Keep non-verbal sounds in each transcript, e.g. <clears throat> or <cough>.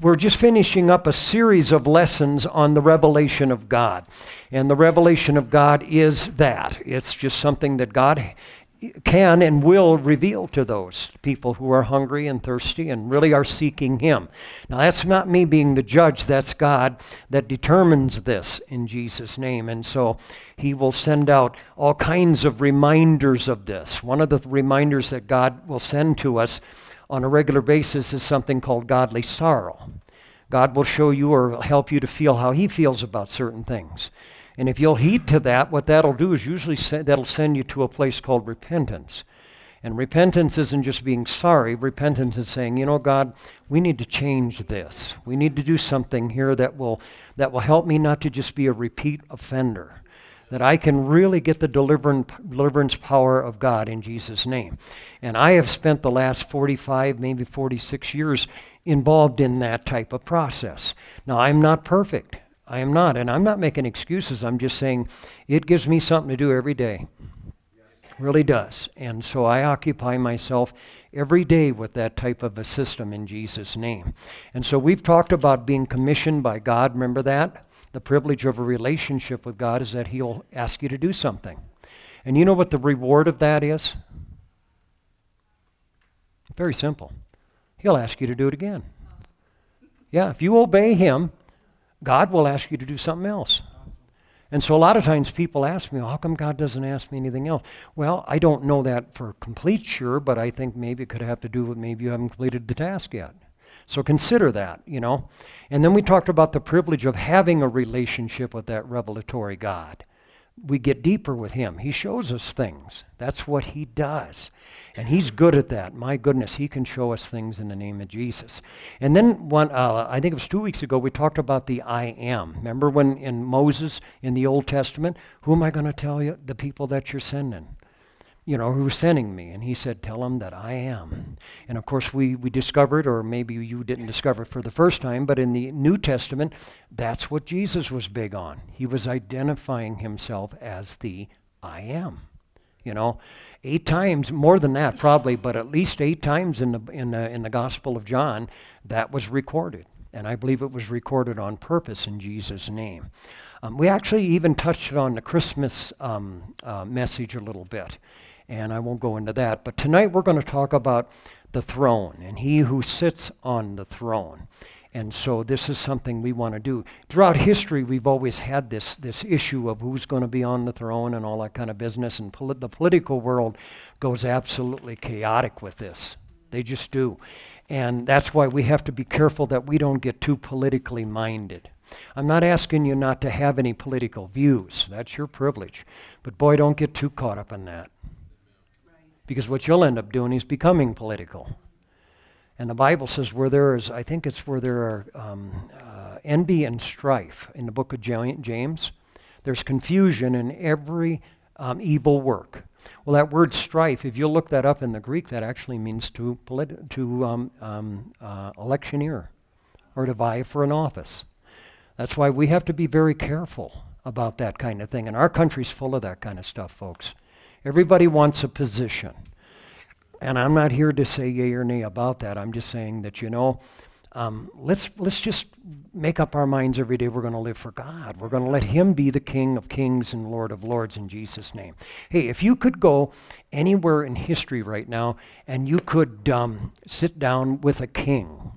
we're just finishing up a series of lessons on the revelation of God. And the revelation of God is that it's just something that God can and will reveal to those people who are hungry and thirsty and really are seeking Him. Now, that's not me being the judge, that's God that determines this in Jesus' name. And so He will send out all kinds of reminders of this. One of the reminders that God will send to us on a regular basis is something called godly sorrow. God will show you or help you to feel how He feels about certain things. And if you'll heed to that, what that'll do is usually that'll send you to a place called repentance. And repentance isn't just being sorry. Repentance is saying, you know, God, we need to change this. We need to do something here that will, that will help me not to just be a repeat offender. That I can really get the deliverance, power of God in Jesus' name. And I have spent the last 45, maybe 46 years involved in that type of process. Now, I'm not perfect. I am not. And I'm not making excuses. I'm just saying it gives me something to do every day. Really does. And so I occupy myself every day with that type of a system in Jesus' name. And so we've talked about being commissioned by God. Remember that? The privilege of a relationship with God is that He'll ask you to do something. And you know what the reward of that is? Very simple. He'll ask you to do it again. Yeah, if you obey Him, God will ask you to do something else. And so a lot of times people ask me, well, how come God doesn't ask me anything else? Well, I don't know that for complete sure, but I think maybe it could have to do with maybe you haven't completed the task yet. So consider that, you know. And then we talked about the privilege of having a relationship with that revelatory God we get deeper with him. He shows us things. That's what he does. And he's good at that. My goodness, he can show us things in the name of Jesus. And then one, uh, I think it was two weeks ago, we talked about the I am. Remember when in Moses in the Old Testament, who am I going to tell you? The people that you're sending you know, who's sending me? And he said, Tell him that I am. And of course, we, we discovered, or maybe you didn't discover it for the first time, but in the New Testament, that's what Jesus was big on. He was identifying himself as the I am. You know, eight times, more than that probably, but at least eight times in the, in the, in the Gospel of John, that was recorded. And I believe it was recorded on purpose in Jesus' name. Um, we actually even touched on the Christmas um, uh, message a little bit and I won't go into that. But tonight we're going to talk about the throne and he who sits on the throne. And so this is something we want to do. Throughout history, we've always had this, this issue of who's going to be on the throne and all that kind of business. And poli- the political world goes absolutely chaotic with this. They just do. And that's why we have to be careful that we don't get too politically minded. I'm not asking you not to have any political views. That's your privilege. But boy, don't get too caught up in that because what you'll end up doing is becoming political. And the Bible says where there is, I think it's where there are um, uh, envy and strife in the book of James. There's confusion in every um, evil work. Well, that word strife, if you look that up in the Greek, that actually means to, politi- to um, um, uh, electioneer or to vie for an office. That's why we have to be very careful about that kind of thing. And our country's full of that kind of stuff, folks. Everybody wants a position. And I'm not here to say yay or nay about that. I'm just saying that, you know, um, let's, let's just make up our minds every day we're going to live for God. We're going to let Him be the King of kings and Lord of lords in Jesus' name. Hey, if you could go anywhere in history right now and you could um, sit down with a king,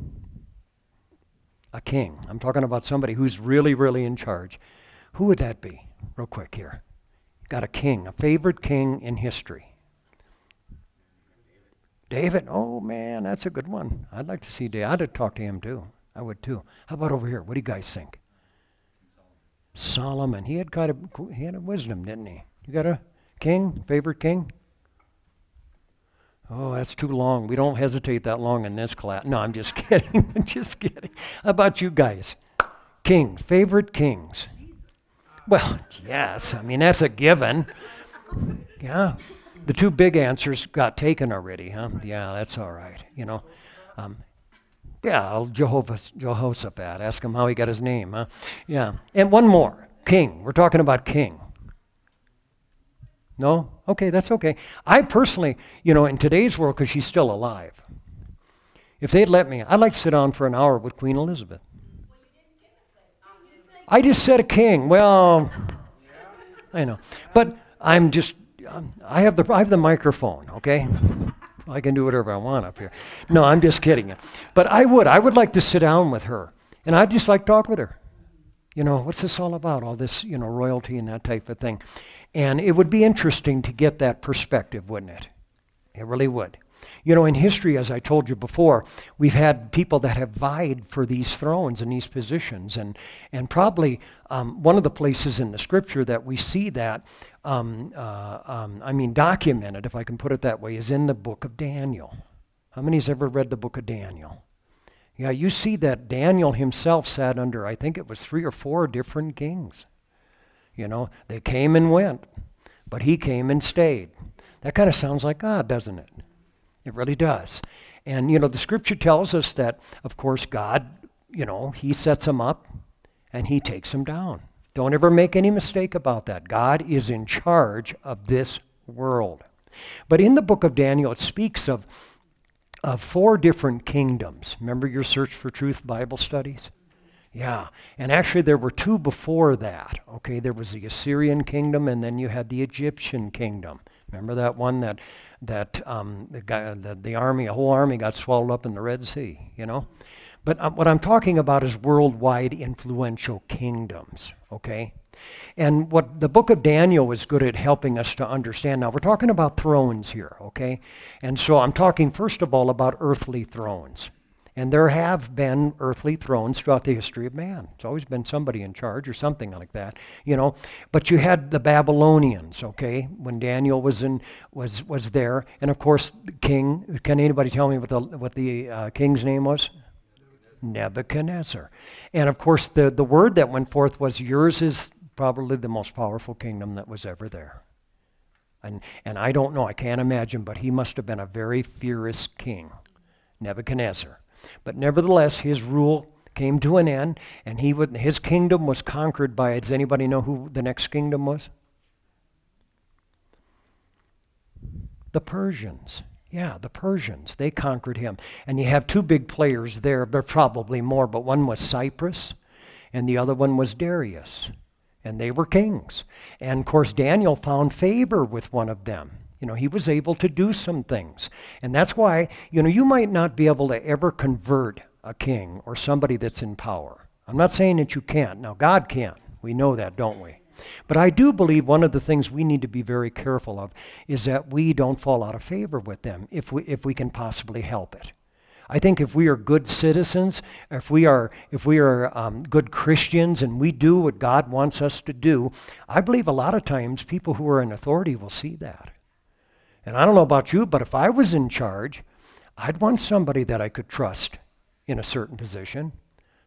a king, I'm talking about somebody who's really, really in charge, who would that be? Real quick here got a king, a favorite king in history. David, oh man, that's a good one. I'd like to see David. I'd talk to him too. I would too. How about over here? What do you guys think? Solomon. He had kind of he had a wisdom, didn't he? You got a king, favorite king? Oh, that's too long. We don't hesitate that long in this class. No, I'm just <laughs> kidding. I'm just kidding. How about you guys? Kings, favorite kings. Well, yes. I mean, that's a given. Yeah. The two big answers got taken already, huh? Yeah, that's all right. You know, um, yeah, Jehovah, Jehoshaphat. Ask him how he got his name, huh? Yeah. And one more king. We're talking about king. No? Okay, that's okay. I personally, you know, in today's world, because she's still alive, If they'd let me, I'd like to sit down for an hour with Queen Elizabeth. I just said a king. Well, I know. But I'm just, um, I have the, I have the microphone, okay? I can do whatever I want up here. No, I'm just kidding. But I would. I would like to sit down with her. And I'd just like to talk with her. You know, what's this all about? All this, you know, royalty and that type of thing. And it would be interesting to get that perspective, wouldn't it? It really would. You know, in history, as I told you before, we've had people that have vied for these thrones and these positions. And, and probably um, one of the places in the scripture that we see that, um, uh, um, I mean, documented, if I can put it that way, is in the book of Daniel. How many's ever read the book of Daniel? Yeah, you see that Daniel himself sat under, I think it was three or four different kings. You know, they came and went, but he came and stayed. That kind of sounds like God, doesn't it? It really does. And, you know, the scripture tells us that, of course, God, you know, he sets them up and he takes them down. Don't ever make any mistake about that. God is in charge of this world. But in the book of Daniel, it speaks of of four different kingdoms. Remember your Search for Truth Bible studies? Yeah. And actually, there were two before that. Okay, there was the Assyrian kingdom, and then you had the Egyptian kingdom. Remember that one that that um, the, guy, the, the army, a whole army, got swallowed up in the Red Sea. You know. But um, what I'm talking about is worldwide influential kingdoms. Okay. And what the book of Daniel is good at helping us to understand. Now, we're talking about thrones here, okay? And so I'm talking, first of all, about earthly thrones. And there have been earthly thrones throughout the history of man. It's always been somebody in charge or something like that, you know. But you had the Babylonians, okay, when Daniel was in was was there, and of course, the king. Can anybody tell me what the what the uh, king's name was? Nebuchadnezzar. And of course, the the word that went forth was, "Yours is probably the most powerful kingdom that was ever there. And, and I don't know, I can't imagine, but he must have been a very fierce king, Nebuchadnezzar. But nevertheless, his rule came to an end, and he would, his kingdom was conquered by, does anybody know who the next kingdom was? The Persians. Yeah, the Persians. They conquered him. And you have two big players there, but probably more, but one was Cyrus, and the other one was Darius and they were kings. And of course, Daniel found favor with one of them. You know, he was able to do some things. And that's why, you know, you might not be able to ever convert a king or somebody that's in power. I'm not saying that you can't. Now, God can. We know that, don't we? But I do believe one of the things we need to be very careful of is that we don't fall out of favor with them if we, if we can possibly help it. I think if we are good citizens, if we are, if we are um, good Christians and we do what God wants us to do, I believe a lot of times people who are in authority will see that. And I don't know about you, but if I was in charge, I'd want somebody that I could trust in a certain position.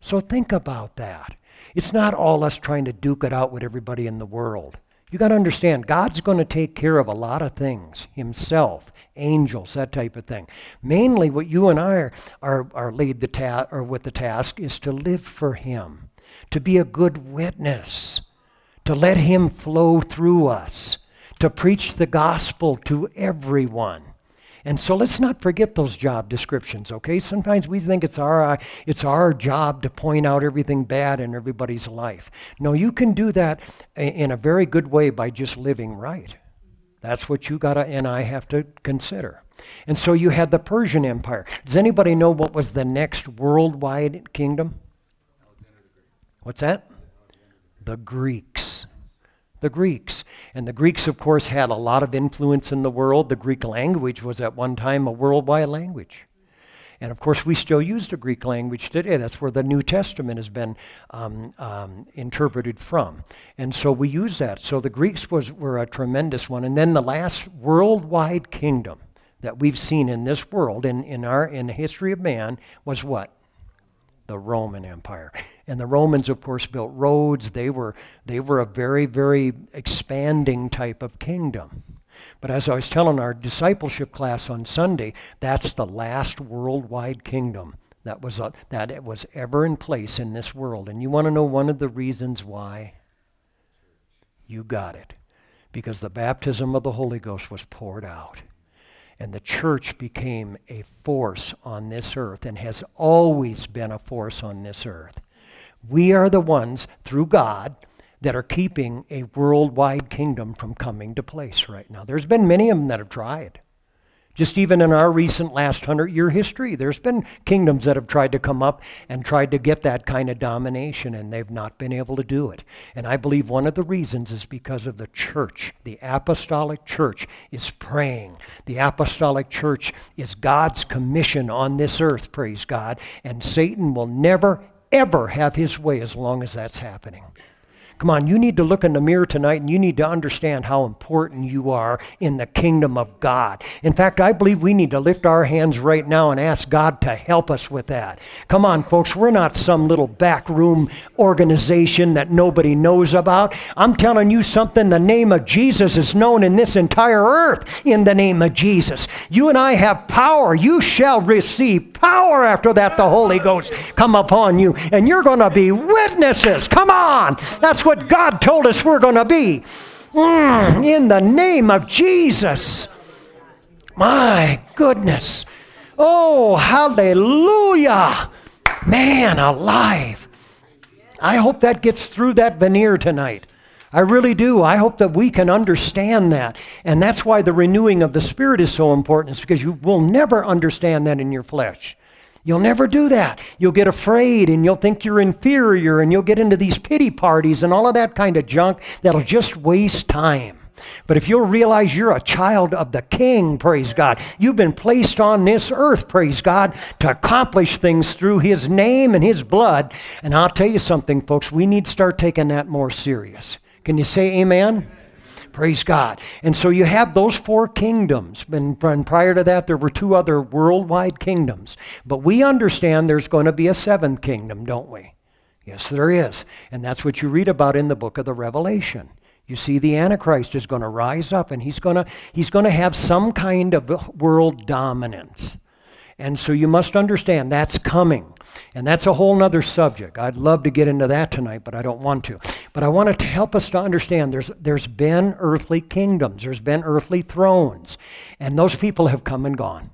So think about that. It's not all us trying to duke it out with everybody in the world. You got to understand, God's going to take care of a lot of things Himself angels, that type of thing. Mainly, what you and I are, are, are laid the ta- or with the task is to live for Him, to be a good witness, to let Him flow through us, to preach the gospel to everyone. And so let's not forget those job descriptions, okay? Sometimes we think it's our, uh, it's our job to point out everything bad in everybody's life. No, you can do that in a very good way by just living right. That's what you gotta and I have to consider. And so you had the Persian Empire. Does anybody know what was the next worldwide kingdom? What's that? The Greeks. The Greeks. And the Greeks, of course, had a lot of influence in the world. The Greek language was at one time a worldwide language. And of course, we still use the Greek language today. That's where the New Testament has been um, um, interpreted from. And so we use that. So the Greeks was, were a tremendous one. And then the last worldwide kingdom that we've seen in this world, in, in, our, in the history of man, was what? The Roman Empire. And the Romans, of course, built roads. They were, they were a very, very expanding type of kingdom. But as I was telling our discipleship class on Sunday, that's the last worldwide kingdom that was, uh, that was ever in place in this world. And you want to know one of the reasons why? You got it. Because the baptism of the Holy Ghost was poured out. And the church became a force on this earth and has always been a force on this earth. We are the ones, through God, that are keeping a worldwide kingdom from coming to place right now. There's been many of them that have tried. Just even in our recent last hundred year history, there's been kingdoms that have tried to come up and tried to get that kind of domination, and they've not been able to do it. And I believe one of the reasons is because of the church. The apostolic church is praying. The apostolic church is God's commission on this earth, praise God. And Satan will never, ever have his way as long as that's happening. Come on, you need to look in the mirror tonight and you need to understand how important you are in the kingdom of God. In fact, I believe we need to lift our hands right now and ask God to help us with that. Come on, folks, we're not some little backroom organization that nobody knows about. I'm telling you something, the name of Jesus is known in this entire earth in the name of Jesus. You and I have power. You shall receive power after that the Holy Ghost come upon you and you're going to be witnesses. Come on. That's what God told us we're going to be. Mm, in the name of Jesus. My goodness. Oh, hallelujah. Man alive. I hope that gets through that veneer tonight. I really do. I hope that we can understand that. And that's why the renewing of the Spirit is so important, is because you will never understand that in your flesh. You'll never do that. You'll get afraid and you'll think you're inferior and you'll get into these pity parties and all of that kind of junk that'll just waste time. But if you'll realize you're a child of the King, praise God, you've been placed on this earth, praise God, to accomplish things through His name and His blood. And I'll tell you something, folks, we need to start taking that more serious. Can you say amen? Praise God. And so you have those four kingdoms. And, prior to that, there were two other worldwide kingdoms. But we understand there's going to be a seventh kingdom, don't we? Yes, there is. And that's what you read about in the book of the Revelation. You see, the Antichrist is going to rise up and he's going to, he's going to have some kind of world dominance. And so you must understand that's coming. And that's a whole other subject. I'd love to get into that tonight, but I don't want to. But I wanted to help us to understand there's, there's been earthly kingdoms, there's been earthly thrones, and those people have come and gone.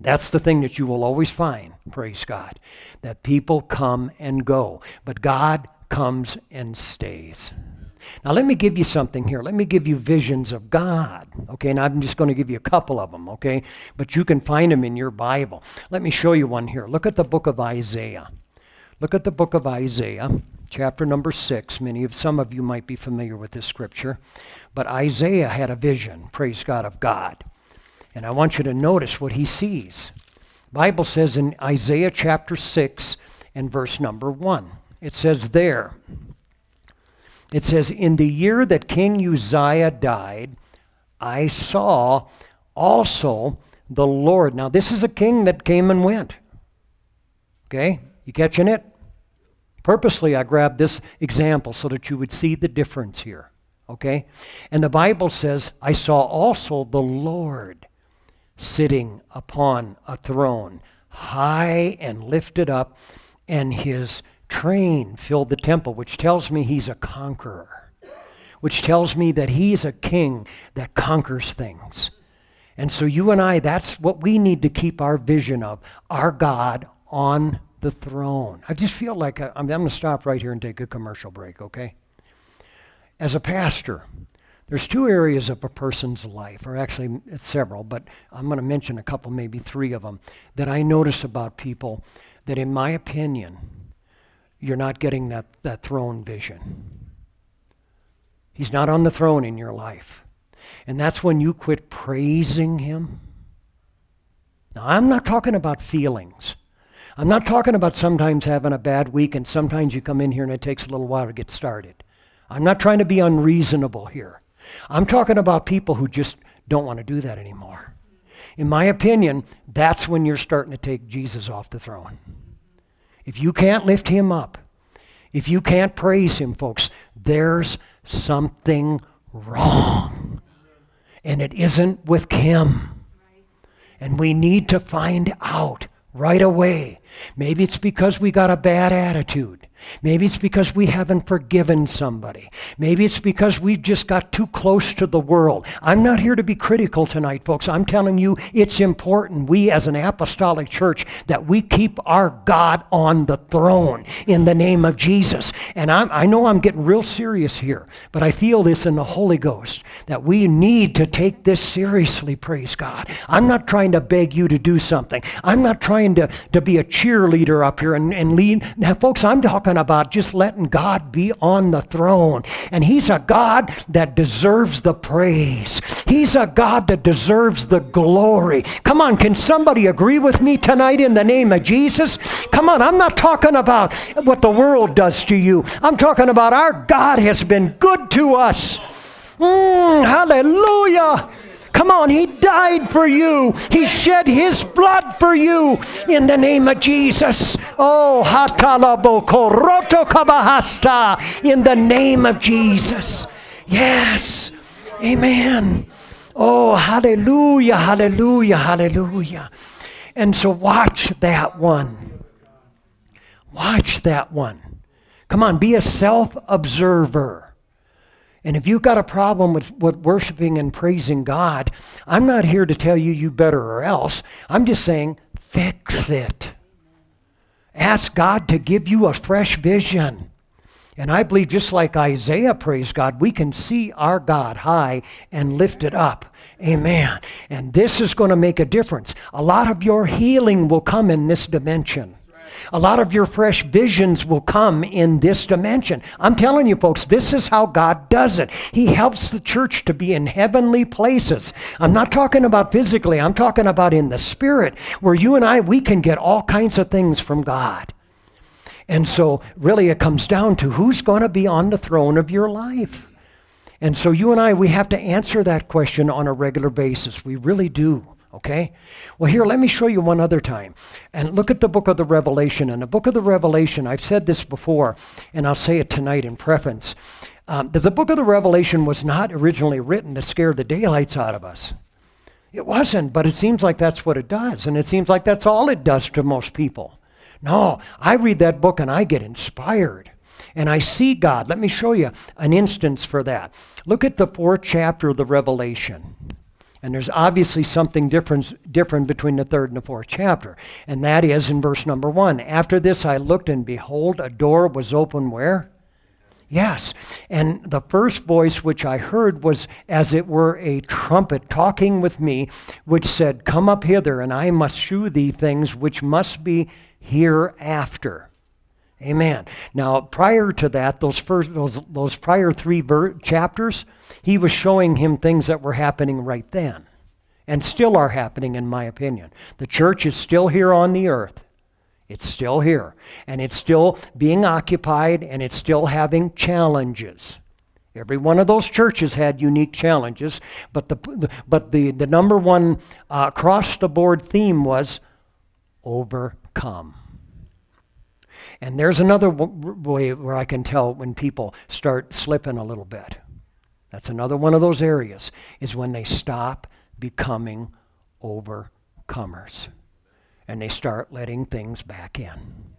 That's the thing that you will always find, praise God, that people come and go, but God comes and stays. Now, let me give you something here. Let me give you visions of God. Okay, and I'm just going to give you a couple of them, okay? But you can find them in your Bible. Let me show you one here. Look at the book of Isaiah. Look at the book of Isaiah, chapter number 6. Many of some of you might be familiar with this scripture. But Isaiah had a vision, praise God, of God. And I want you to notice what he sees. Bible says in Isaiah chapter 6 and verse number 1. It says there, it says, In the year that King Uzziah died, I saw also the Lord. Now, this is a king that came and went. Okay? You catching it? Purposely, I grabbed this example so that you would see the difference here. Okay? And the Bible says, I saw also the Lord sitting upon a throne, high and lifted up, and his train filled the temple, which tells me he's a conqueror, which tells me that he's a king that conquers things. And so, you and I, that's what we need to keep our vision of our God on the throne. I just feel like I, I'm, I'm going to stop right here and take a commercial break, okay? As a pastor, there's two areas of a person's life, or actually several, but I'm going to mention a couple, maybe three of them, that I notice about people that, in my opinion, you're not getting that, that throne vision. He's not on the throne in your life. And that's when you quit praising Him. Now, I'm not talking about feelings. I'm not talking about sometimes having a bad week and sometimes you come in here and it takes a little while to get started. I'm not trying to be unreasonable here. I'm talking about people who just don't want to do that anymore. In my opinion, that's when you're starting to take Jesus off the throne. If you can't lift him up, if you can't praise him, folks, there's something wrong. And it isn't with him. And we need to find out right away. Maybe it's because we got a bad attitude. Maybe it's because we haven't forgiven somebody. Maybe it's because we've just got too close to the world. I'm not here to be critical tonight, folks. I'm telling you it's important, we as an apostolic church, that we keep our God on the throne in the name of Jesus. And I'm, i know I'm getting real serious here, but I feel this in the Holy Ghost that we need to take this seriously, praise God. I'm not trying to beg you to do something, I'm not trying to, to be a cheerleader up here and, and lead. Now, folks, I'm talking about just letting God be on the throne. And He's a God that deserves the praise, He's a God that deserves the glory. Come on, can somebody agree with me tonight in the name of Jesus? Come on, I'm not talking about what the world does to you, I'm talking about our God has been good to us. Mm, hallelujah. Come on, He died for you. He shed His blood for you in the name of Jesus. Oh, kabahasta in the name of Jesus. Yes. Amen. Oh, hallelujah, hallelujah, hallelujah. And so watch that one. Watch that one. Come on, be a self observer. And if you've got a problem with, with worshiping and praising God, I'm not here to tell you you better or else. I'm just saying, fix it. Ask God to give you a fresh vision. And I believe, just like Isaiah, praise God, we can see our God high and lifted up. Amen. And this is going to make a difference. A lot of your healing will come in this dimension. A lot of your fresh visions will come in this dimension. I'm telling you, folks, this is how God does it. He helps the church to be in heavenly places. I'm not talking about physically, I'm talking about in the spirit, where you and I, we can get all kinds of things from God. And so, really, it comes down to who's going to be on the throne of your life. And so, you and I, we have to answer that question on a regular basis. We really do. Okay? Well, here, let me show you one other time. And look at the book of the Revelation. In the book of the Revelation, I've said this before, and I'll say it tonight in preference. Um, that the book of the Revelation was not originally written to scare the daylights out of us. It wasn't, but it seems like that's what it does. And it seems like that's all it does to most people. No, I read that book and I get inspired and I see God. Let me show you an instance for that. Look at the fourth chapter of the Revelation. And there's obviously something different, different between the third and the fourth chapter. And that is in verse number one. After this I looked, and behold, a door was open where? Yes. And the first voice which I heard was as it were a trumpet talking with me, which said, Come up hither, and I must shew thee things which must be hereafter. Amen. Now, prior to that, those first those those prior three ver- chapters, he was showing him things that were happening right then, and still are happening, in my opinion. The church is still here on the earth. It's still here, and it's still being occupied, and it's still having challenges. Every one of those churches had unique challenges, but the but the the number one uh, across the board theme was overcome. And there's another way where I can tell when people start slipping a little bit. That's another one of those areas, is when they stop becoming overcomers and they start letting things back in.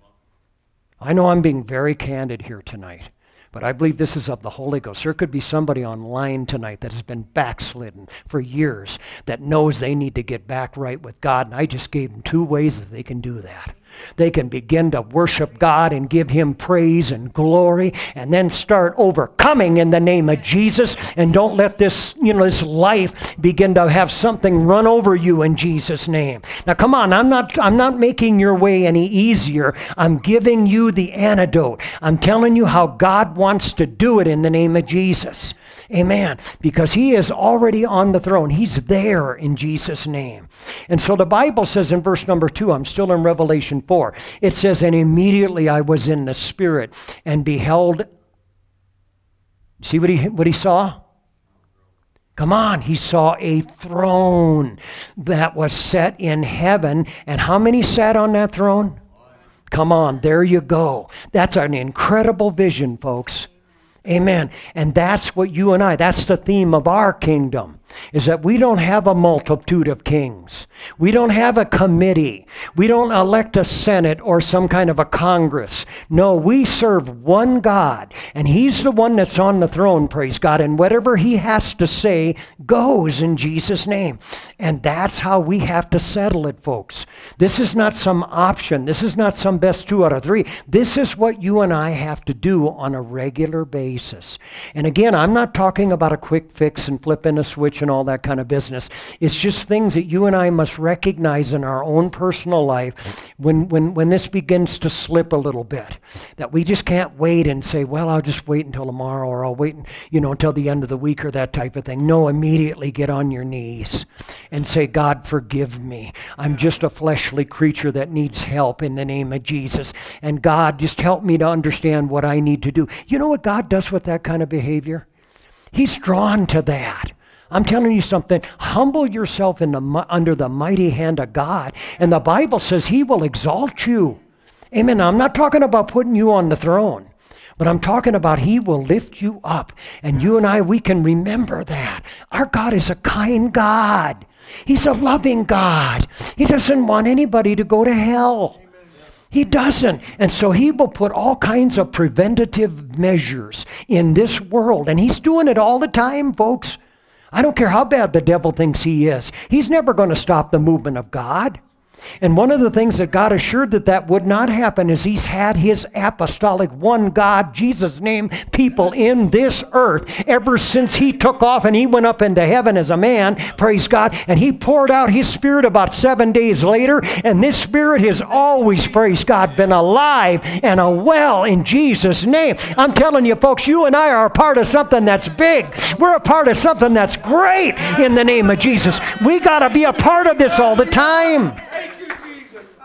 I know I'm being very candid here tonight. But I believe this is of the Holy Ghost. There could be somebody online tonight that has been backslidden for years that knows they need to get back right with God. And I just gave them two ways that they can do that. They can begin to worship God and give Him praise and glory and then start overcoming in the name of Jesus. And don't let this, you know, this life begin to have something run over you in Jesus' name. Now come on, I'm not I'm not making your way any easier. I'm giving you the antidote. I'm telling you how God wants to do it in the name of Jesus. Amen. Because he is already on the throne. He's there in Jesus' name. And so the Bible says in verse number two, I'm still in Revelation 4, it says, And immediately I was in the Spirit and beheld. See what he, what he saw? Come on, he saw a throne that was set in heaven. And how many sat on that throne? Come on, there you go. That's an incredible vision, folks. Amen. And that's what you and I, that's the theme of our kingdom. Is that we don't have a multitude of kings. We don't have a committee. We don't elect a Senate or some kind of a Congress. No, we serve one God, and He's the one that's on the throne, praise God. And whatever He has to say goes in Jesus' name. And that's how we have to settle it, folks. This is not some option. This is not some best two out of three. This is what you and I have to do on a regular basis. And again, I'm not talking about a quick fix and flipping a switch and all that kind of business. It's just things that you and I must recognize in our own personal life when, when, when this begins to slip a little bit. That we just can't wait and say, well, I'll just wait until tomorrow or I'll wait, you know, until the end of the week or that type of thing. No, immediately get on your knees and say, God, forgive me. I'm just a fleshly creature that needs help in the name of Jesus. And God, just help me to understand what I need to do. You know what God does with that kind of behavior? He's drawn to that. I'm telling you something. Humble yourself in the, under the mighty hand of God, and the Bible says He will exalt you. Amen. I'm not talking about putting you on the throne, but I'm talking about He will lift you up. And you and I, we can remember that. Our God is a kind God, He's a loving God. He doesn't want anybody to go to hell. He doesn't. And so he will put all kinds of preventative measures in this world. And he's doing it all the time, folks. I don't care how bad the devil thinks he is. He's never going to stop the movement of God. And one of the things that God assured that that would not happen is He's had His apostolic one God, Jesus' name, people in this earth ever since He took off and He went up into heaven as a man, praise God, and He poured out His Spirit about seven days later. And this Spirit has always, praise God, been alive and a well in Jesus' name. I'm telling you, folks, you and I are a part of something that's big. We're a part of something that's great in the name of Jesus. We got to be a part of this all the time.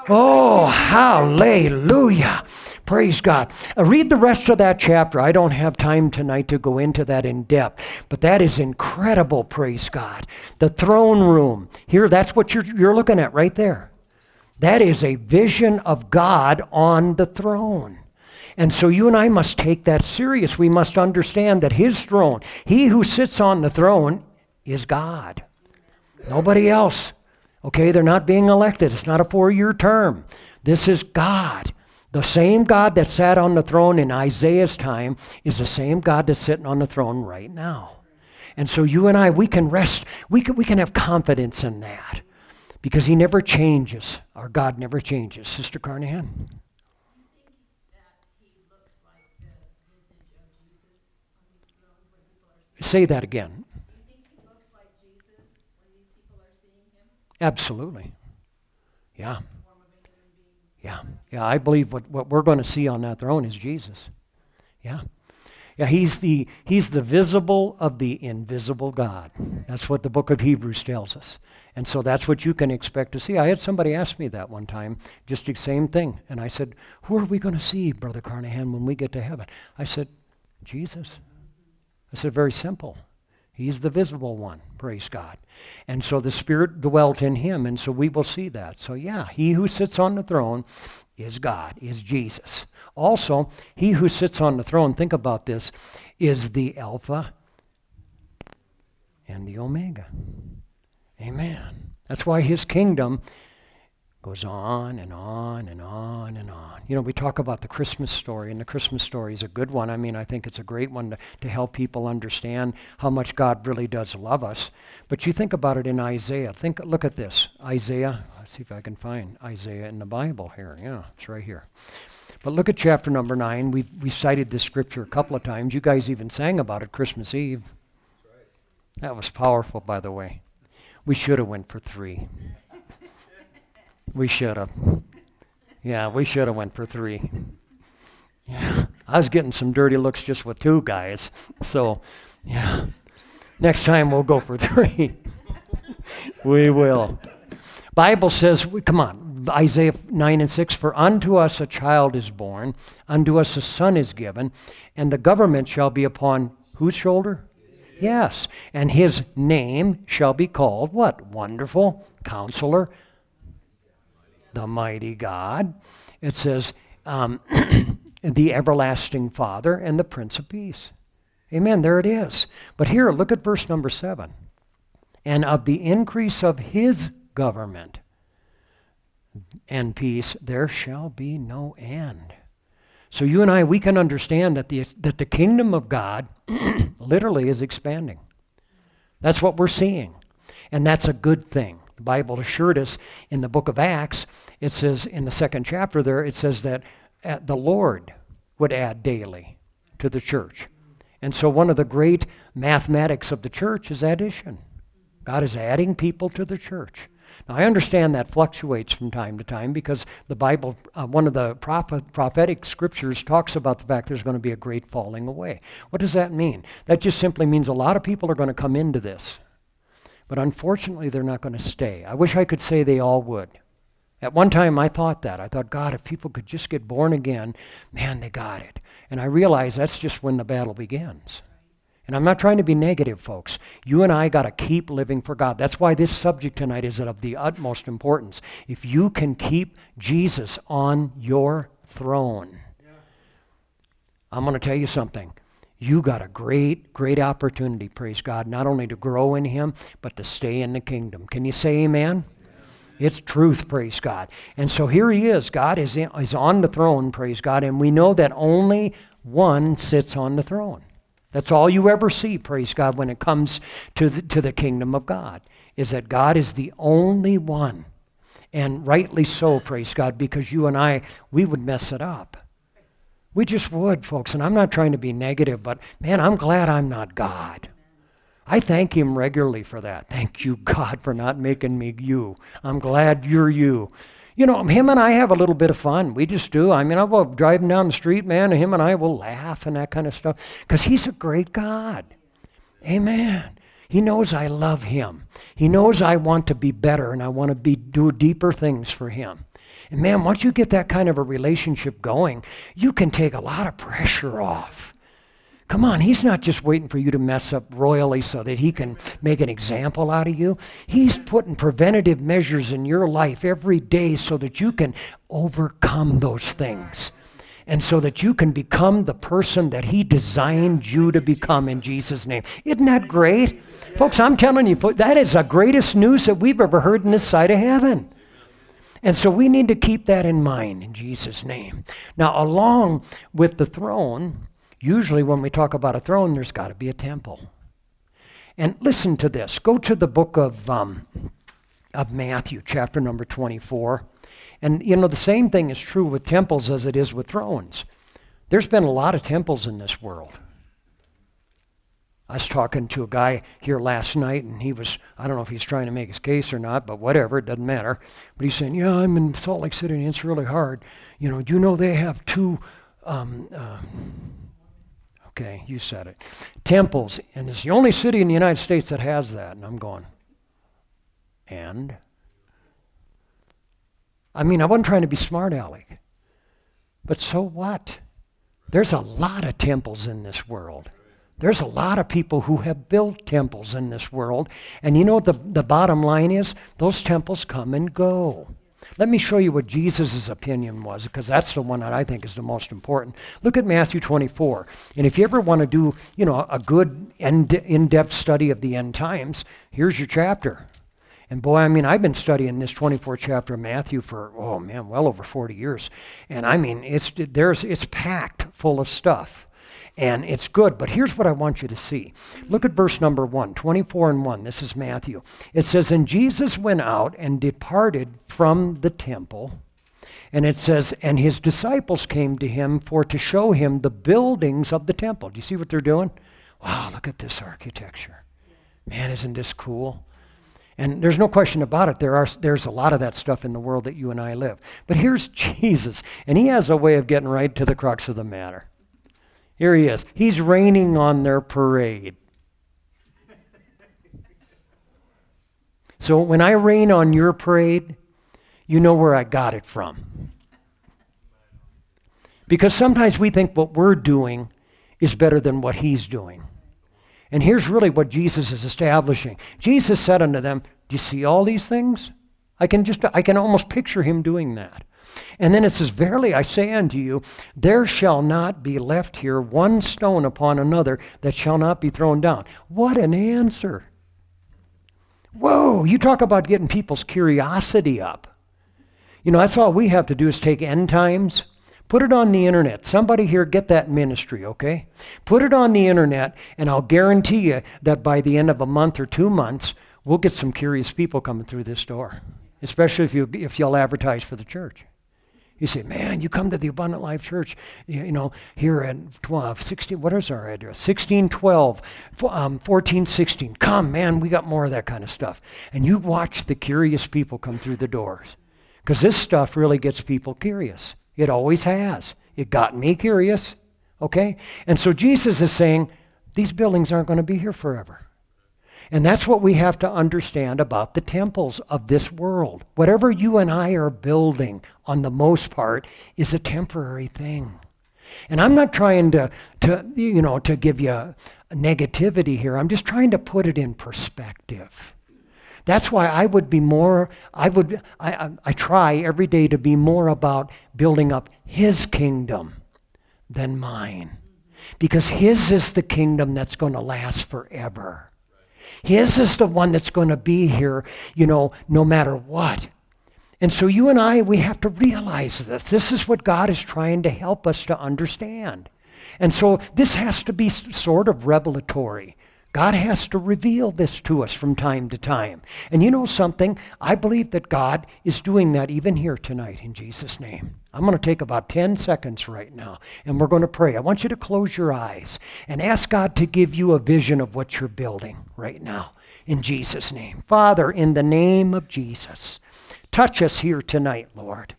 Oh, hallelujah. Praise God. Uh, read the rest of that chapter. I don't have time tonight to go into that in depth, but that is incredible, praise God. The throne room. Here, that's what you're, you're looking at right there. That is a vision of God on the throne. And so you and I must take that serious. We must understand that His throne, He who sits on the throne, is God. Nobody else. Okay, they're not being elected. It's not a four year term. This is God. The same God that sat on the throne in Isaiah's time is the same God that's sitting on the throne right now. And so you and I, we can rest, we can, we can have confidence in that because He never changes. Our God never changes. Sister Carnahan? Say that again. Absolutely. Yeah. Yeah. Yeah, I believe what, what we're going to see on that throne is Jesus. Yeah. Yeah, he's the, he's the visible of the invisible God. That's what the book of Hebrews tells us. And so that's what you can expect to see. I had somebody ask me that one time, just the same thing. And I said, Who are we going to see, Brother Carnahan, when we get to heaven? I said, Jesus. I said, Very simple. He's the visible one, praise God. And so the Spirit dwelt in him, and so we will see that. So, yeah, he who sits on the throne is God, is Jesus. Also, he who sits on the throne, think about this, is the Alpha and the Omega. Amen. That's why his kingdom goes on and on and on and on. You know, we talk about the Christmas story, and the Christmas story is a good one. I mean, I think it's a great one to, to help people understand how much God really does love us. But you think about it in Isaiah. Think, look at this. Isaiah, let's see if I can find Isaiah in the Bible here. Yeah, it's right here. But look at chapter number nine. We've, we cited this scripture a couple of times. You guys even sang about it Christmas Eve. That was powerful, by the way. We should have went for three. We should have. Yeah, we should have went for three. Yeah, I was getting some dirty looks just with two guys. So, yeah. Next time we'll go for <laughs> three. we will. Bible says, come on, Isaiah 9 and 6, for unto us a child is born, unto us a son is given, and the government shall be upon whose shoulder? Yes. And his name shall be called what? Wonderful, counselor, the mighty God. It says, um, <clears throat> the everlasting Father and the Prince of Peace. Amen. There it is. But here, look at verse number seven. and of the increase of his government and peace, there shall be no end. So you and I, we can understand that the, that the kingdom of God <clears throat> literally is expanding. That's what we're seeing. And that's a good thing. The Bible assured us in the book of Acts, it says in the second chapter there, it says that uh, the Lord would add daily to the church. And so one of the great mathematics of the church is addition. God is adding people to the church. Now, I understand that fluctuates from time to time because the Bible, uh, one of the prophet, prophetic scriptures talks about the fact there's going to be a great falling away. What does that mean? That just simply means a lot of people are going to come into this. But unfortunately, they're not going to stay. I wish I could say they all would. At one time, I thought that. I thought, God, if people could just get born again, man, they got it. And I realized that's just when the battle begins. And I'm not trying to be negative, folks. You and I got to keep living for God. That's why this subject tonight is of the utmost importance. If you can keep Jesus on your throne, yeah. I'm going to tell you something. You got a great, great opportunity, praise God, not only to grow in Him, but to stay in the kingdom. Can you say amen? It's truth, praise God. And so here he is. God is, in, is on the throne, praise God. And we know that only one sits on the throne. That's all you ever see, praise God, when it comes to the, to the kingdom of God, is that God is the only one. And rightly so, praise God, because you and I, we would mess it up. We just would, folks. And I'm not trying to be negative, but man, I'm glad I'm not God. I thank Him regularly for that. Thank you, God, for not making me you. I'm glad you're you. You know, him and I have a little bit of fun. We just do. I mean, go driving down the street, man, and him and I will laugh and that kind of stuff because he's a great God. Amen. He knows I love him. He knows I want to be better and I want to be do deeper things for him. And man, once you get that kind of a relationship going, you can take a lot of pressure off. Come on, he's not just waiting for you to mess up royally so that he can make an example out of you. He's putting preventative measures in your life every day so that you can overcome those things and so that you can become the person that he designed you to become in Jesus' name. Isn't that great? Folks, I'm telling you, that is the greatest news that we've ever heard in this side of heaven. And so we need to keep that in mind in Jesus' name. Now, along with the throne, Usually, when we talk about a throne, there's got to be a temple. And listen to this. Go to the book of, um, of Matthew, chapter number 24. And, you know, the same thing is true with temples as it is with thrones. There's been a lot of temples in this world. I was talking to a guy here last night, and he was, I don't know if he's trying to make his case or not, but whatever, it doesn't matter. But he's saying, Yeah, I'm in Salt Lake City, and it's really hard. You know, do you know they have two um, uh, Okay, you said it. Temples, and it's the only city in the United States that has that. And I'm going, and? I mean, I wasn't trying to be smart aleck. But so what? There's a lot of temples in this world. There's a lot of people who have built temples in this world. And you know what the, the bottom line is? Those temples come and go. Let me show you what Jesus' opinion was, because that's the one that I think is the most important. Look at Matthew 24. And if you ever want to do, you know, a good in-depth study of the end times, here's your chapter. And boy, I mean, I've been studying this 24th chapter of Matthew for, oh man, well over 40 years. And I mean, it's, there's, it's packed full of stuff and it's good. But here's what I want you to see. Look at verse number 1, 24 and 1. This is Matthew. It says, And Jesus went out and departed from the temple. And it says, And his disciples came to him for to show him the buildings of the temple. Do you see what they're doing? Wow, look at this architecture. Man, isn't this cool? And there's no question about it. There are, there's a lot of that stuff in the world that you and I live. But here's <laughs> Jesus, and he has a way of getting right to the crux of the matter. Here he is. He's raining on their parade. So when I rain on your parade, you know where I got it from. Because sometimes we think what we're doing is better than what he's doing. And here's really what Jesus is establishing. Jesus said unto them, Do you see all these things? I can just I can almost picture him doing that. And then it says, Verily I say unto you, there shall not be left here one stone upon another that shall not be thrown down. What an answer! Whoa, you talk about getting people's curiosity up. You know, that's all we have to do is take end times, put it on the internet. Somebody here get that ministry, okay? Put it on the internet, and I'll guarantee you that by the end of a month or two months, we'll get some curious people coming through this door, especially if, you, if you'll advertise for the church. You say, man, you come to the Abundant Life Church, you, you know, here at 12, 16, what is our address? 1612, um, 1416. Come, man, we got more of that kind of stuff. And you watch the curious people come through the doors. Because this stuff really gets people curious. It always has. It got me curious, okay? And so Jesus is saying, these buildings aren't going to be here forever. And that's what we have to understand about the temples of this world. Whatever you and I are building, on the most part, is a temporary thing. And I'm not trying to, to you know, to give you negativity here. I'm just trying to put it in perspective. That's why I would be more, I would, I, I, I try every day to be more about building up His kingdom than mine. Because His is the kingdom that's going to last forever. His is the one that's going to be here, you know, no matter what. And so you and I, we have to realize this. This is what God is trying to help us to understand. And so this has to be sort of revelatory. God has to reveal this to us from time to time. And you know something? I believe that God is doing that even here tonight in Jesus' name. I'm going to take about 10 seconds right now and we're going to pray. I want you to close your eyes and ask God to give you a vision of what you're building right now in Jesus' name. Father, in the name of Jesus, touch us here tonight, Lord.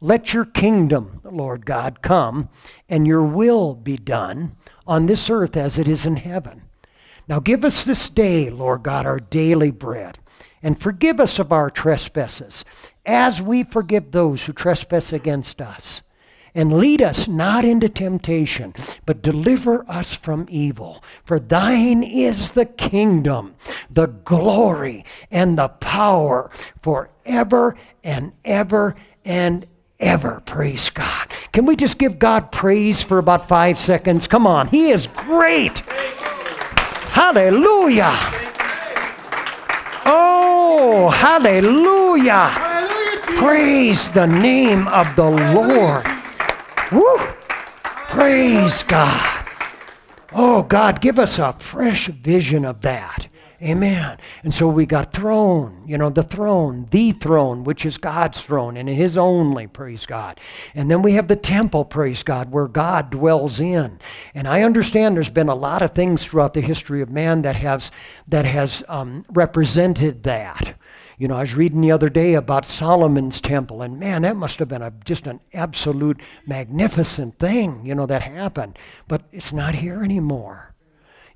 Let your kingdom, Lord God, come and your will be done on this earth as it is in heaven. Now give us this day, Lord God, our daily bread, and forgive us of our trespasses, as we forgive those who trespass against us. And lead us not into temptation, but deliver us from evil. For thine is the kingdom, the glory, and the power forever and ever and ever. Praise God. Can we just give God praise for about five seconds? Come on. He is great. Hallelujah. Oh, hallelujah. Praise the name of the Lord. Woo. Praise God. Oh, God, give us a fresh vision of that. Amen. And so we got throne, you know, the throne, the throne, which is God's throne and His only, praise God. And then we have the temple, praise God, where God dwells in. And I understand there's been a lot of things throughout the history of man that has that has um, represented that. You know, I was reading the other day about Solomon's temple, and man, that must have been a, just an absolute magnificent thing, you know, that happened. But it's not here anymore.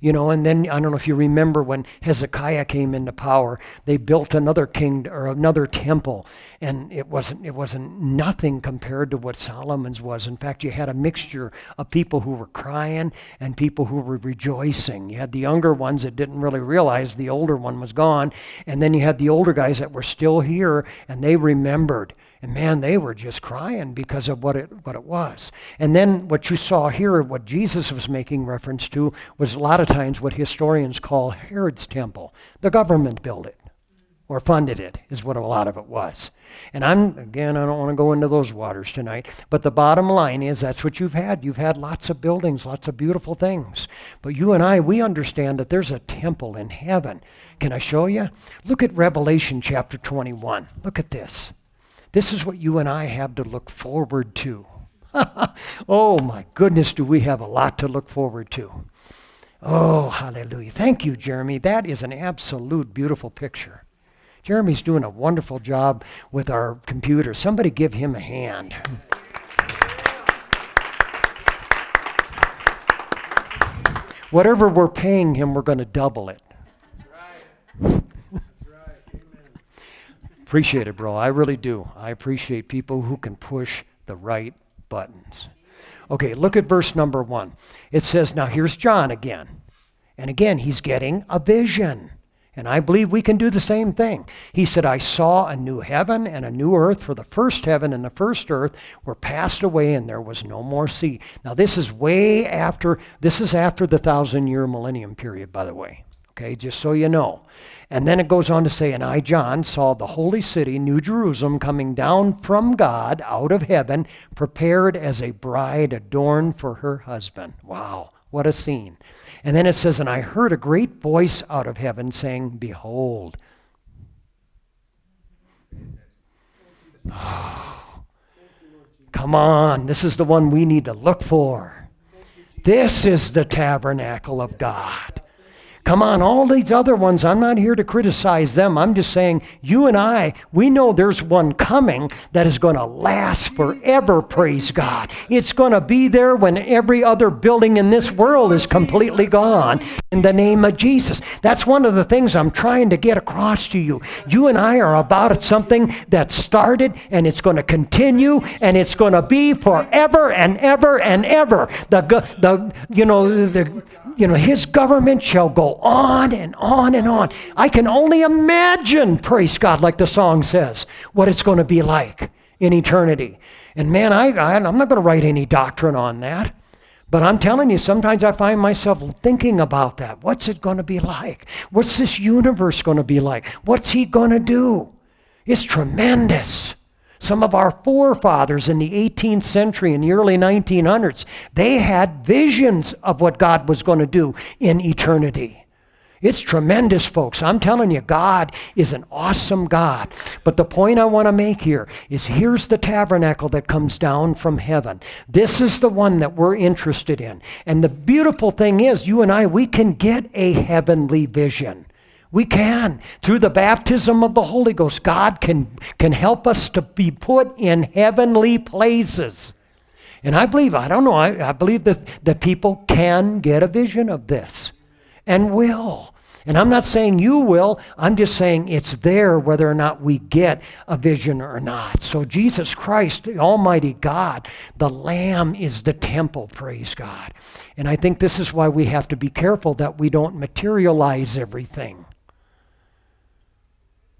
You know, and then I don't know if you remember when Hezekiah came into power, they built another king or another temple, and it wasn't it wasn't nothing compared to what Solomon's was. In fact, you had a mixture of people who were crying and people who were rejoicing. You had the younger ones that didn't really realize the older one was gone, and then you had the older guys that were still here and they remembered. And man, they were just crying because of what it, what it was. And then what you saw here, what Jesus was making reference to, was a lot of times what historians call Herod's temple. The government built it or funded it, is what a lot of it was. And I'm, again, I don't want to go into those waters tonight, but the bottom line is that's what you've had. You've had lots of buildings, lots of beautiful things. But you and I, we understand that there's a temple in heaven. Can I show you? Look at Revelation chapter 21. Look at this. This is what you and I have to look forward to. <laughs> oh my goodness, do we have a lot to look forward to. Oh, hallelujah. Thank you, Jeremy. That is an absolute beautiful picture. Jeremy's doing a wonderful job with our computer. Somebody give him a hand. Whatever we're paying him, we're going to double it. Appreciate it, bro. I really do. I appreciate people who can push the right buttons. Okay, look at verse number one. It says, Now here's John again. And again, he's getting a vision. And I believe we can do the same thing. He said, I saw a new heaven and a new earth, for the first heaven and the first earth were passed away, and there was no more sea. Now, this is way after, this is after the thousand year millennium period, by the way. Okay, just so you know. And then it goes on to say, And I, John, saw the holy city, New Jerusalem, coming down from God out of heaven, prepared as a bride adorned for her husband. Wow, what a scene. And then it says, And I heard a great voice out of heaven saying, Behold. <sighs> come on, this is the one we need to look for. This is the tabernacle of God. Come on, all these other ones, I'm not here to criticize them. I'm just saying, you and I, we know there's one coming that is going to last forever, praise God. It's going to be there when every other building in this world is completely gone in the name of Jesus. That's one of the things I'm trying to get across to you. You and I are about something that started and it's going to continue and it's going to be forever and ever and ever. The, the you know, the you know, his government shall go on and on and on. I can only imagine, praise God, like the song says, what it's going to be like in eternity. And man, I, I, I'm not going to write any doctrine on that. But I'm telling you, sometimes I find myself thinking about that. What's it going to be like? What's this universe going to be like? What's he going to do? It's tremendous. Some of our forefathers in the 18th century and the early 1900s, they had visions of what God was going to do in eternity. It's tremendous, folks. I'm telling you, God is an awesome God. But the point I want to make here is here's the tabernacle that comes down from heaven. This is the one that we're interested in. And the beautiful thing is, you and I, we can get a heavenly vision. We can. Through the baptism of the Holy Ghost, God can, can help us to be put in heavenly places. And I believe, I don't know, I, I believe that, that people can get a vision of this and will. And I'm not saying you will, I'm just saying it's there whether or not we get a vision or not. So, Jesus Christ, the Almighty God, the Lamb is the temple, praise God. And I think this is why we have to be careful that we don't materialize everything.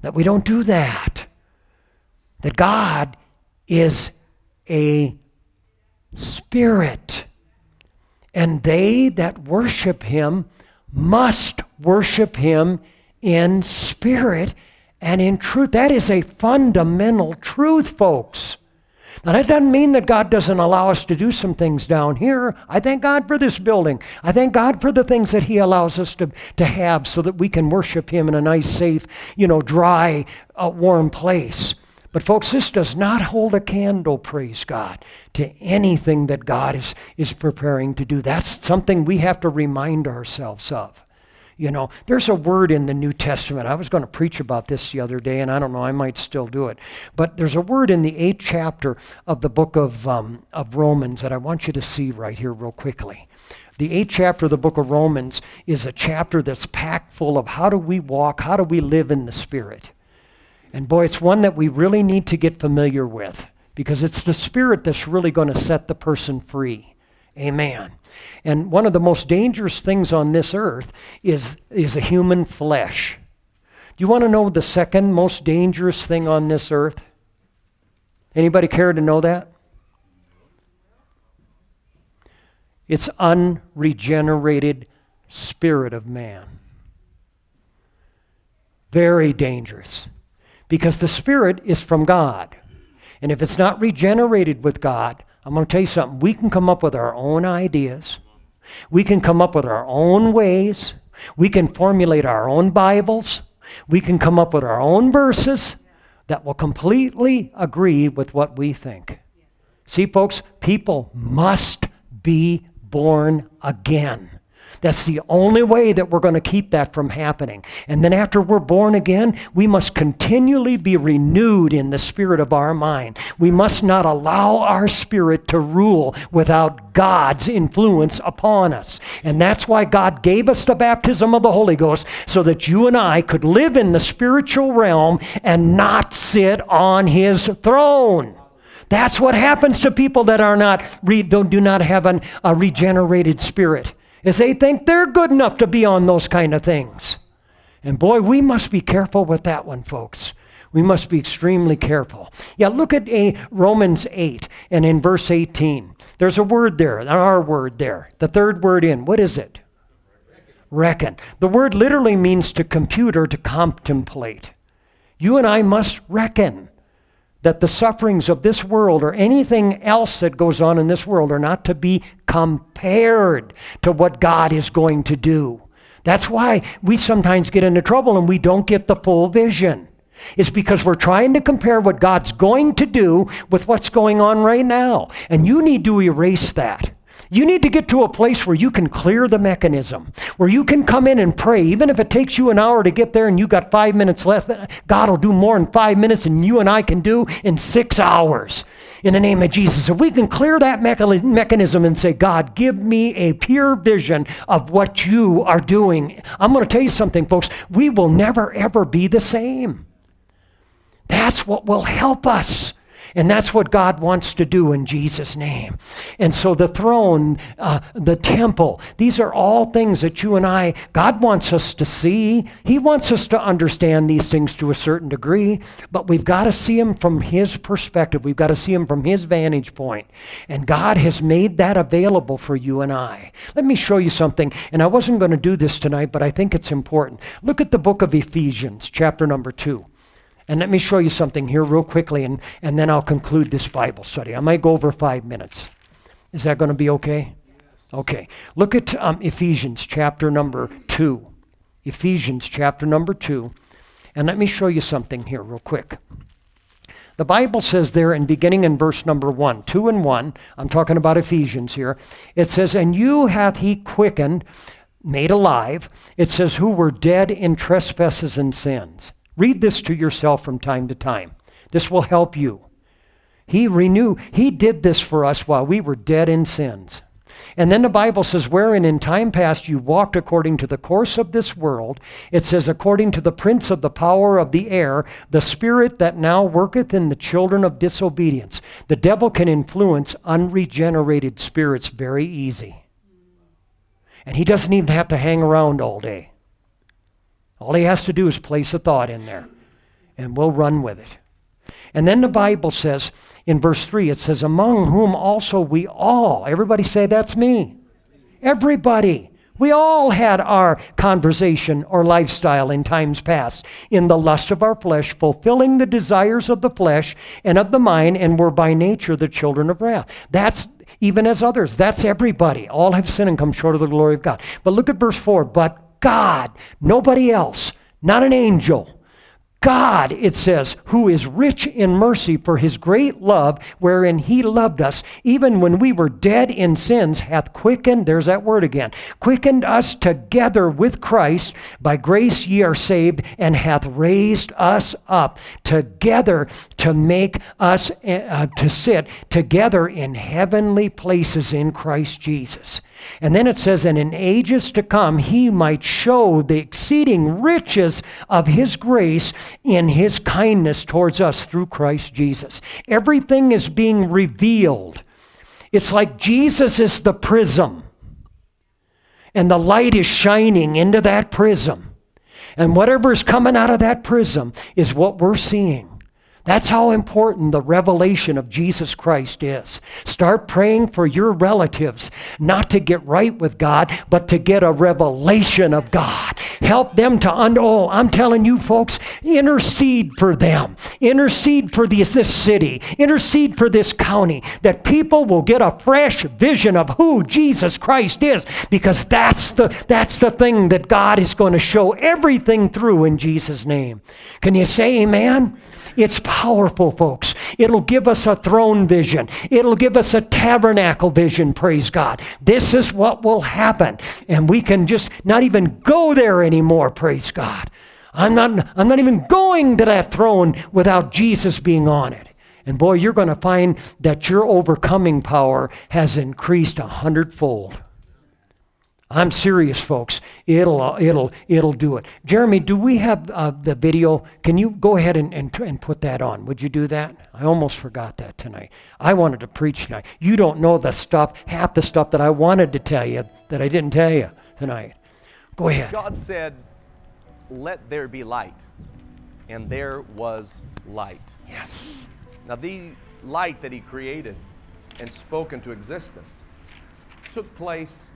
That we don't do that. That God is a spirit. And they that worship him must worship him in spirit and in truth. That is a fundamental truth, folks. Now, that doesn't mean that God doesn't allow us to do some things down here. I thank God for this building. I thank God for the things that He allows us to, to have so that we can worship Him in a nice, safe, you know, dry, uh, warm place. But, folks, this does not hold a candle, praise God, to anything that God is, is preparing to do. That's something we have to remind ourselves of. You know, there's a word in the New Testament. I was going to preach about this the other day, and I don't know, I might still do it. But there's a word in the eighth chapter of the book of, um, of Romans that I want you to see right here, real quickly. The eighth chapter of the book of Romans is a chapter that's packed full of how do we walk, how do we live in the Spirit. And boy, it's one that we really need to get familiar with because it's the Spirit that's really going to set the person free. Amen. And one of the most dangerous things on this earth is, is a human flesh. Do you want to know the second most dangerous thing on this earth? Anybody care to know that? It's unregenerated spirit of man. Very dangerous. Because the spirit is from God. And if it's not regenerated with God, I'm going to tell you something. We can come up with our own ideas. We can come up with our own ways. We can formulate our own Bibles. We can come up with our own verses that will completely agree with what we think. See, folks, people must be born again. That's the only way that we're going to keep that from happening. And then after we're born again, we must continually be renewed in the spirit of our mind. We must not allow our spirit to rule without God's influence upon us. And that's why God gave us the baptism of the Holy Ghost so that you and I could live in the spiritual realm and not sit on his throne. That's what happens to people that are not don't do not have an, a regenerated spirit is they think they're good enough to be on those kind of things. And boy, we must be careful with that one, folks. We must be extremely careful. Yeah, look at a Romans 8 and in verse 18. There's a word there, our word there, the third word in. What is it? reckon. The word literally means to compute or to contemplate. You and I must reckon that the sufferings of this world or anything else that goes on in this world are not to be compared to what God is going to do. That's why we sometimes get into trouble and we don't get the full vision. It's because we're trying to compare what God's going to do with what's going on right now. And you need to erase that. You need to get to a place where you can clear the mechanism, where you can come in and pray. Even if it takes you an hour to get there and you got five minutes left, God will do more in five minutes than you and I can do in six hours. In the name of Jesus, if we can clear that mechanism and say, God, give me a pure vision of what you are doing, I'm going to tell you something, folks. We will never, ever be the same. That's what will help us. And that's what God wants to do in Jesus' name. And so the throne, uh, the temple, these are all things that you and I, God wants us to see. He wants us to understand these things to a certain degree, but we've got to see them from His perspective. We've got to see them from His vantage point. And God has made that available for you and I. Let me show you something. And I wasn't going to do this tonight, but I think it's important. Look at the book of Ephesians, chapter number 2. And let me show you something here, real quickly, and, and then I'll conclude this Bible study. I might go over five minutes. Is that going to be okay? Okay. Look at um, Ephesians chapter number 2. Ephesians chapter number 2. And let me show you something here, real quick. The Bible says there in beginning in verse number 1, 2 and 1, I'm talking about Ephesians here. It says, And you hath he quickened, made alive. It says, Who were dead in trespasses and sins Read this to yourself from time to time. This will help you. He renewed, He did this for us while we were dead in sins. And then the Bible says, wherein in time past you walked according to the course of this world, it says, according to the prince of the power of the air, the spirit that now worketh in the children of disobedience. The devil can influence unregenerated spirits very easy. And he doesn't even have to hang around all day. All he has to do is place a thought in there, and we'll run with it. And then the Bible says in verse 3, it says, Among whom also we all, everybody say, That's me. Everybody. We all had our conversation or lifestyle in times past in the lust of our flesh, fulfilling the desires of the flesh and of the mind, and were by nature the children of wrath. That's even as others. That's everybody. All have sinned and come short of the glory of God. But look at verse 4. But God, nobody else, not an angel, God, it says, who is rich in mercy for his great love, wherein he loved us, even when we were dead in sins, hath quickened, there's that word again, quickened us together with Christ. By grace ye are saved, and hath raised us up together to make us uh, to sit together in heavenly places in Christ Jesus. And then it says, and in ages to come, he might show the exceeding riches of his grace in his kindness towards us through Christ Jesus. Everything is being revealed. It's like Jesus is the prism, and the light is shining into that prism. And whatever is coming out of that prism is what we're seeing. That's how important the revelation of Jesus Christ is. Start praying for your relatives, not to get right with God, but to get a revelation of God. Help them to, un- oh, I'm telling you folks, intercede for them. Intercede for this, this city. Intercede for this county, that people will get a fresh vision of who Jesus Christ is, because that's the, that's the thing that God is going to show everything through in Jesus' name. Can you say amen? It's powerful, folks. It'll give us a throne vision, it'll give us a tabernacle vision, praise God. This is what will happen. And we can just not even go there anymore, praise God. I'm not, I'm not even going to that throne without Jesus being on it. And boy, you're going to find that your overcoming power has increased a hundredfold. I'm serious, folks. It'll, uh, it'll, it'll do it. Jeremy, do we have uh, the video? Can you go ahead and, and, and put that on? Would you do that? I almost forgot that tonight. I wanted to preach tonight. You don't know the stuff, half the stuff that I wanted to tell you that I didn't tell you tonight. Go ahead. God said, Let there be light. And there was light. Yes. Now, the light that He created and spoke into existence took place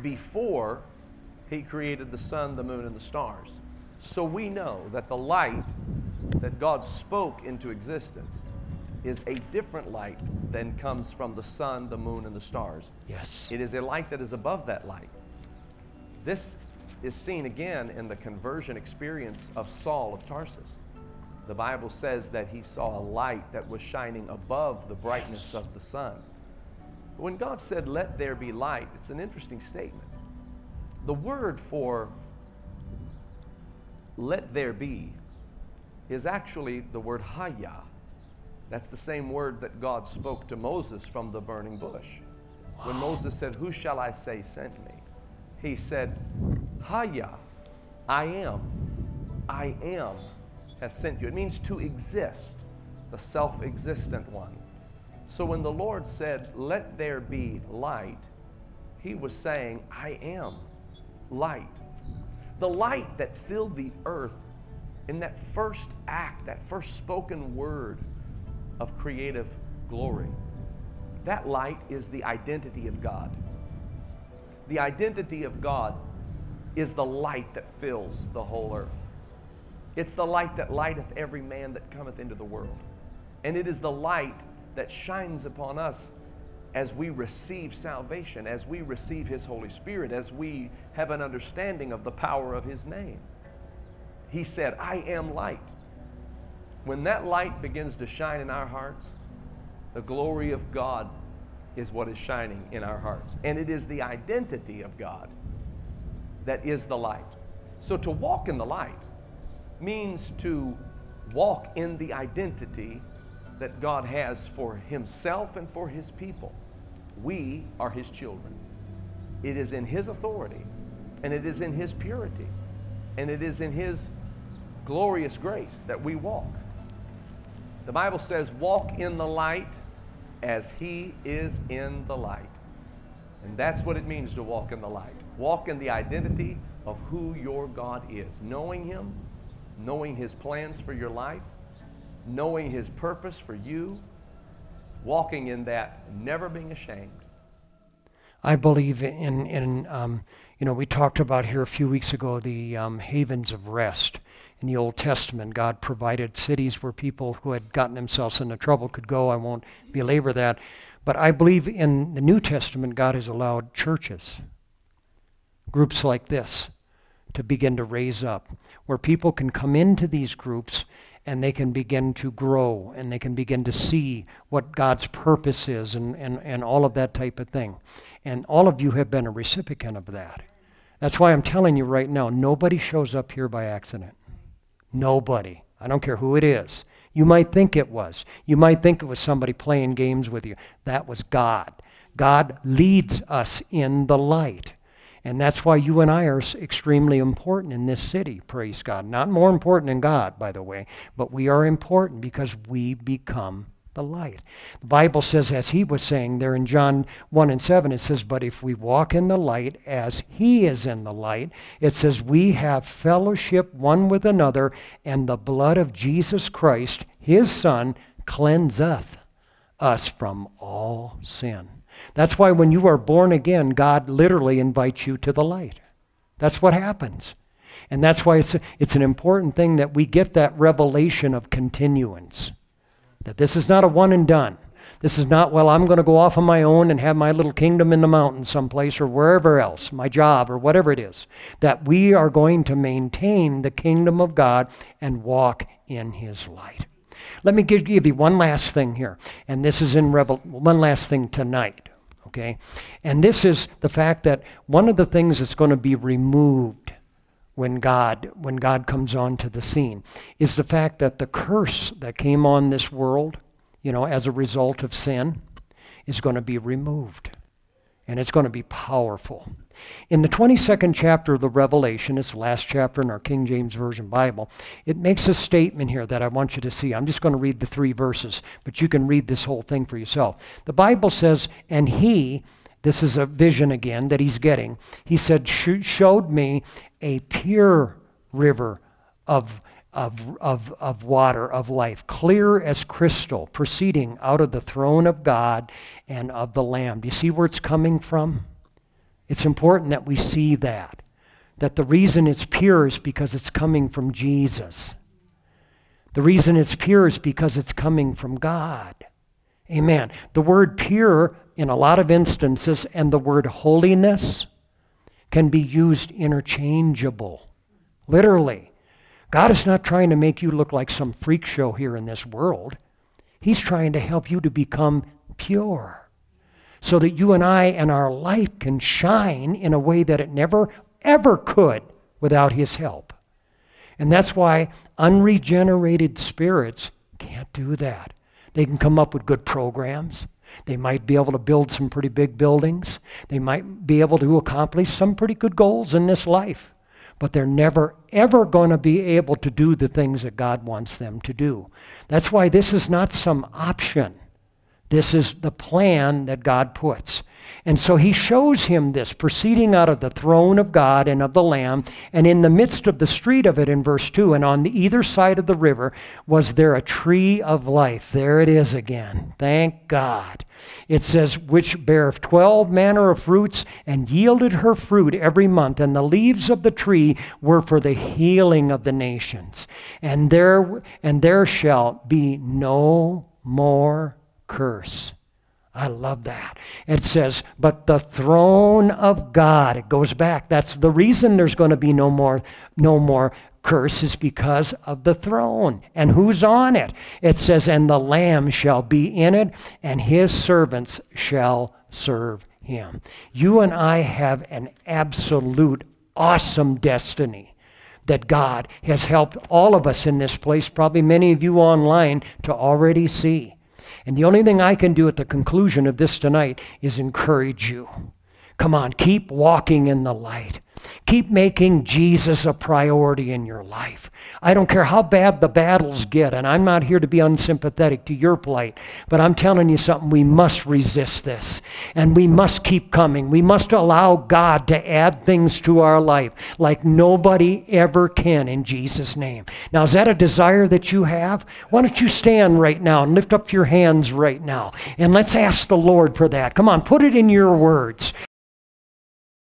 before He created the sun, the moon, and the stars. So we know that the light that God spoke into existence is a different light than comes from the sun, the moon, and the stars. Yes. It is a light that is above that light. This is seen again in the conversion experience of Saul of Tarsus. The Bible says that he saw a light that was shining above the brightness of the sun. When God said, Let there be light, it's an interesting statement. The word for let there be is actually the word haya. That's the same word that God spoke to Moses from the burning bush. When Moses said, Who shall I say sent me? He said, Haya, I am. I am hath sent you. It means to exist, the self existent one. So when the Lord said, Let there be light, he was saying, I am light. The light that filled the earth in that first act, that first spoken word of creative glory. That light is the identity of God. The identity of God is the light that fills the whole earth. It's the light that lighteth every man that cometh into the world. And it is the light that shines upon us as we receive salvation, as we receive His Holy Spirit, as we have an understanding of the power of His name. He said, I am light. When that light begins to shine in our hearts, the glory of God is what is shining in our hearts. And it is the identity of God that is the light. So to walk in the light means to walk in the identity that God has for Himself and for His people. We are His children. It is in His authority, and it is in His purity, and it is in His glorious grace that we walk. The Bible says, Walk in the light as He is in the light. And that's what it means to walk in the light. Walk in the identity of who your God is, knowing Him, knowing His plans for your life, knowing His purpose for you, walking in that, never being ashamed. I believe in, in um, you know, we talked about here a few weeks ago the um, havens of rest. In the Old Testament, God provided cities where people who had gotten themselves into trouble could go. I won't belabor that. But I believe in the New Testament, God has allowed churches, groups like this, to begin to raise up, where people can come into these groups and they can begin to grow and they can begin to see what God's purpose is and, and, and all of that type of thing. And all of you have been a recipient of that. That's why I'm telling you right now nobody shows up here by accident. Nobody. I don't care who it is. You might think it was. You might think it was somebody playing games with you. That was God. God leads us in the light. And that's why you and I are extremely important in this city, praise God. Not more important than God, by the way, but we are important because we become the light. The Bible says, as he was saying there in John 1 and 7, it says, But if we walk in the light as he is in the light, it says, We have fellowship one with another, and the blood of Jesus Christ, his Son, cleanseth us from all sin. That's why when you are born again, God literally invites you to the light. That's what happens. And that's why it's, it's an important thing that we get that revelation of continuance. That this is not a one and done. This is not, well, I'm going to go off on my own and have my little kingdom in the mountains someplace or wherever else, my job or whatever it is. That we are going to maintain the kingdom of God and walk in his light. Let me give, give you one last thing here, and this is in Revel, one last thing tonight, okay? And this is the fact that one of the things that's going to be removed when God when God comes onto the scene is the fact that the curse that came on this world, you know, as a result of sin, is going to be removed. And it's going to be powerful. In the 22nd chapter of the Revelation, it's the last chapter in our King James Version Bible, it makes a statement here that I want you to see. I'm just going to read the three verses, but you can read this whole thing for yourself. The Bible says, And he, this is a vision again that he's getting, he said, showed me a pure river of of, of, of water of life, clear as crystal, proceeding out of the throne of God and of the Lamb. Do you see where it's coming from? It's important that we see that. that the reason it's pure is because it's coming from Jesus. The reason it's pure is because it's coming from God. Amen. The word pure, in a lot of instances, and the word holiness can be used interchangeable. Literally. God is not trying to make you look like some freak show here in this world. He's trying to help you to become pure so that you and I and our light can shine in a way that it never, ever could without His help. And that's why unregenerated spirits can't do that. They can come up with good programs. They might be able to build some pretty big buildings. They might be able to accomplish some pretty good goals in this life. But they're never, ever going to be able to do the things that God wants them to do. That's why this is not some option. This is the plan that God puts. And so he shows him this proceeding out of the throne of God and of the Lamb, and in the midst of the street of it in verse 2, and on the either side of the river was there a tree of life. There it is again. Thank God. It says, which beareth twelve manner of fruits, and yielded her fruit every month, and the leaves of the tree were for the healing of the nations. And there and there shall be no more curse. I love that. It says, but the throne of God, it goes back. That's the reason there's going to be no more, no more curse is because of the throne. And who's on it? It says, and the Lamb shall be in it, and his servants shall serve him. You and I have an absolute awesome destiny that God has helped all of us in this place, probably many of you online, to already see. And the only thing I can do at the conclusion of this tonight is encourage you. Come on, keep walking in the light. Keep making Jesus a priority in your life. I don't care how bad the battles get, and I'm not here to be unsympathetic to your plight, but I'm telling you something. We must resist this, and we must keep coming. We must allow God to add things to our life like nobody ever can in Jesus' name. Now, is that a desire that you have? Why don't you stand right now and lift up your hands right now, and let's ask the Lord for that. Come on, put it in your words.